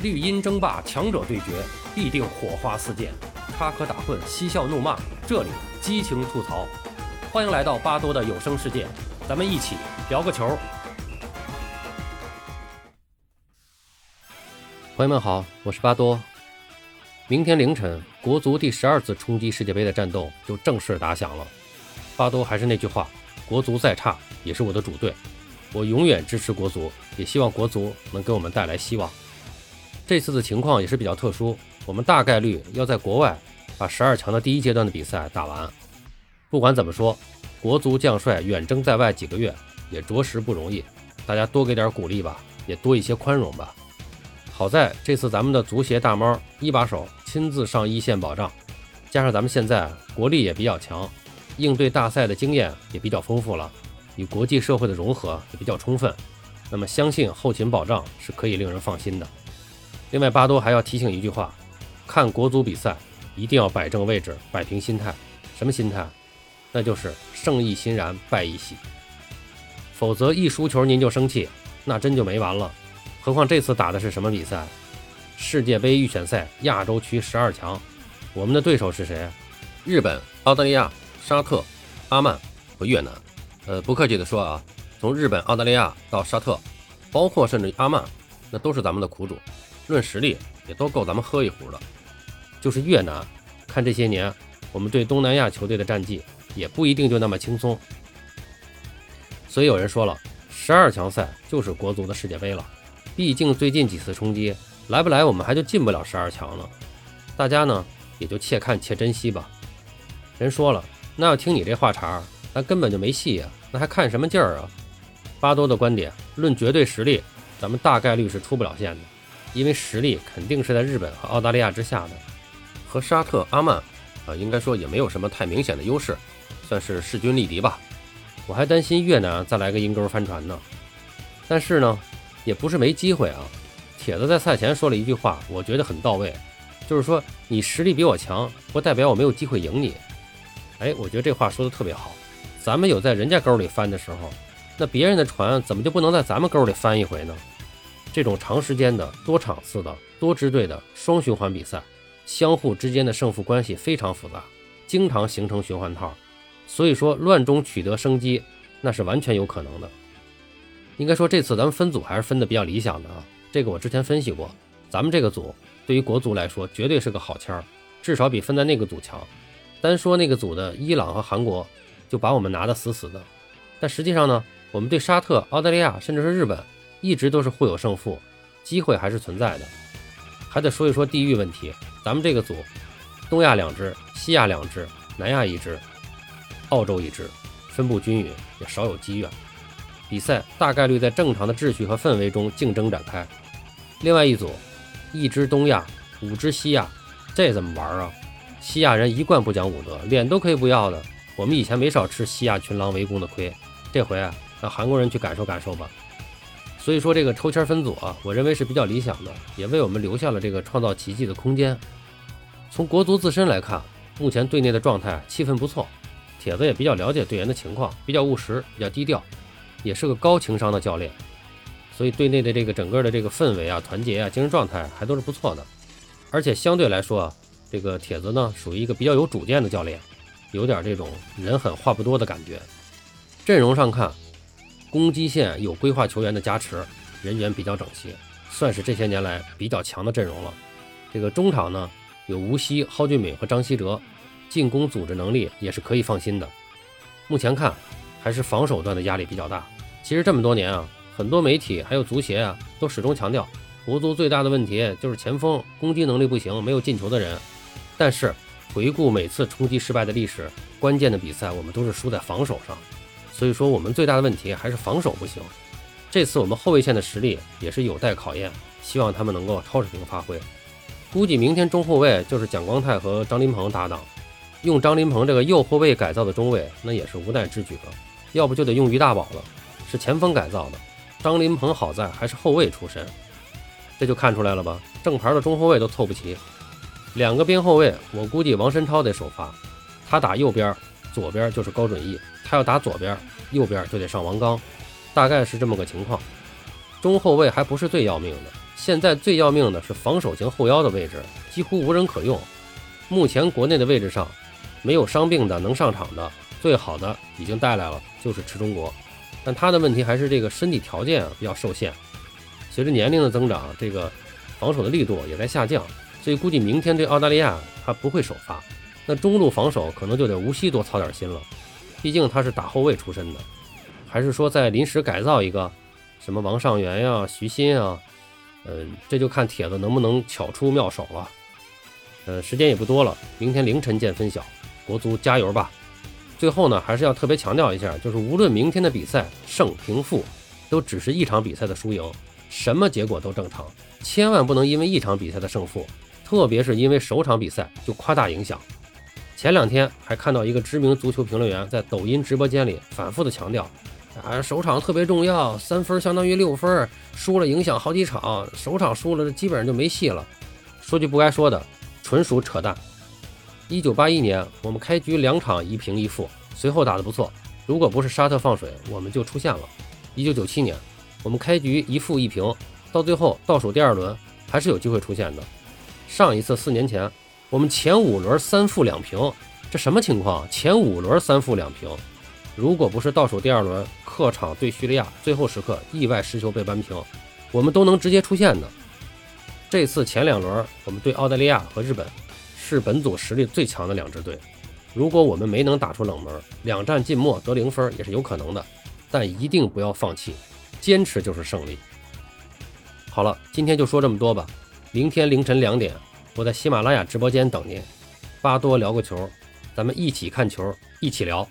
绿茵争霸，强者对决，必定火花四溅，插科打诨，嬉笑怒骂，这里激情吐槽。欢迎来到巴多的有声世界，咱们一起聊个球。朋友们好，我是巴多。明天凌晨，国足第十二次冲击世界杯的战斗就正式打响了。巴多还是那句话，国足再差也是我的主队，我永远支持国足，也希望国足能给我们带来希望。这次的情况也是比较特殊，我们大概率要在国外把十二强的第一阶段的比赛打完。不管怎么说，国足将帅远征在外几个月，也着实不容易，大家多给点鼓励吧，也多一些宽容吧。好在这次咱们的足协大猫一把手亲自上一线保障，加上咱们现在国力也比较强，应对大赛的经验也比较丰富了，与国际社会的融合也比较充分，那么相信后勤保障是可以令人放心的。另外，巴多还要提醒一句话：看国足比赛一定要摆正位置，摆平心态。什么心态？那就是胜亦欣然，败亦喜。否则一输球您就生气，那真就没完了。何况这次打的是什么比赛？世界杯预选赛亚洲区十二强，我们的对手是谁？日本、澳大利亚、沙特、阿曼和越南。呃，不客气的说啊，从日本、澳大利亚到沙特，包括甚至阿曼，那都是咱们的苦主。论实力也都够咱们喝一壶的，就是越南，看这些年我们对东南亚球队的战绩也不一定就那么轻松。所以有人说了，十二强赛就是国足的世界杯了。毕竟最近几次冲击来不来，我们还就进不了十二强了。大家呢也就且看且珍惜吧。人说了，那要听你这话茬，那根本就没戏呀，那还看什么劲儿啊？巴多的观点，论绝对实力，咱们大概率是出不了线的。因为实力肯定是在日本和澳大利亚之下的，和沙特、阿曼啊，应该说也没有什么太明显的优势，算是势均力敌吧。我还担心越南再来个阴沟翻船呢。但是呢，也不是没机会啊。铁子在赛前说了一句话，我觉得很到位，就是说你实力比我强，不代表我没有机会赢你。哎，我觉得这话说的特别好。咱们有在人家沟里翻的时候，那别人的船怎么就不能在咱们沟里翻一回呢？这种长时间的多场次的多支队的双循环比赛，相互之间的胜负关系非常复杂，经常形成循环套，所以说乱中取得生机那是完全有可能的。应该说这次咱们分组还是分的比较理想的啊，这个我之前分析过，咱们这个组对于国足来说绝对是个好签儿，至少比分在那个组强。单说那个组的伊朗和韩国就把我们拿得死死的，但实际上呢，我们对沙特、澳大利亚甚至是日本。一直都是互有胜负，机会还是存在的。还得说一说地域问题，咱们这个组，东亚两支，西亚两支，南亚一支，澳洲一支，分布均匀，也少有积怨。比赛大概率在正常的秩序和氛围中竞争展开。另外一组，一支东亚，五支西亚，这怎么玩啊？西亚人一贯不讲武德，脸都可以不要的。我们以前没少吃西亚群狼围攻的亏，这回啊，让韩国人去感受感受吧。所以说这个抽签分组啊，我认为是比较理想的，也为我们留下了这个创造奇迹的空间。从国足自身来看，目前队内的状态气氛不错，铁子也比较了解队员的情况，比较务实，比较低调，也是个高情商的教练。所以队内的这个整个的这个氛围啊、团结啊、精神状态还都是不错的。而且相对来说啊，这个铁子呢属于一个比较有主见的教练，有点这种人狠话不多的感觉。阵容上看。攻击线有规划球员的加持，人员比较整齐，算是这些年来比较强的阵容了。这个中场呢，有吴曦、蒿俊闵和张稀哲，进攻组织能力也是可以放心的。目前看，还是防守端的压力比较大。其实这么多年啊，很多媒体还有足协啊，都始终强调，国足最大的问题就是前锋攻击能力不行，没有进球的人。但是回顾每次冲击失败的历史，关键的比赛我们都是输在防守上。所以说，我们最大的问题还是防守不行。这次我们后卫线的实力也是有待考验，希望他们能够超水平发挥。估计明天中后卫就是蒋光太和张琳芃搭档，用张琳芃这个右后卫改造的中卫，那也是无奈之举了。要不就得用于大宝了，是前锋改造的。张琳芃好在还是后卫出身，这就看出来了吧？正牌的中后卫都凑不齐，两个边后卫，我估计王申超得首发，他打右边，左边就是高准翼。他要打左边，右边就得上王刚，大概是这么个情况。中后卫还不是最要命的，现在最要命的是防守型后腰的位置几乎无人可用。目前国内的位置上没有伤病的能上场的最好的已经带来了，就是池中国。但他的问题还是这个身体条件比较受限。随着年龄的增长，这个防守的力度也在下降，所以估计明天对澳大利亚他不会首发。那中路防守可能就得无锡多操点心了，毕竟他是打后卫出身的。还是说再临时改造一个什么王上元呀、徐新啊？嗯，这就看铁子能不能巧出妙手了。呃，时间也不多了，明天凌晨见分晓。国足加油吧！最后呢，还是要特别强调一下，就是无论明天的比赛胜平负，都只是一场比赛的输赢，什么结果都正常，千万不能因为一场比赛的胜负，特别是因为首场比赛就夸大影响。前两天还看到一个知名足球评论员在抖音直播间里反复的强调。啊，首场特别重要，三分相当于六分，输了影响好几场，首场输了基本上就没戏了。说句不该说的，纯属扯淡。一九八一年，我们开局两场一平一负，随后打得不错，如果不是沙特放水，我们就出现了。一九九七年，我们开局一负一平，到最后倒数第二轮还是有机会出现的。上一次四年前，我们前五轮三负两平，这什么情况？前五轮三负两平。如果不是倒数第二轮客场对叙利亚最后时刻意外失球被扳平，我们都能直接出线的。这次前两轮我们对澳大利亚和日本是本组实力最强的两支队，如果我们没能打出冷门，两战进末得零分也是有可能的。但一定不要放弃，坚持就是胜利。好了，今天就说这么多吧。明天凌晨两点，我在喜马拉雅直播间等您。巴多聊个球，咱们一起看球，一起聊。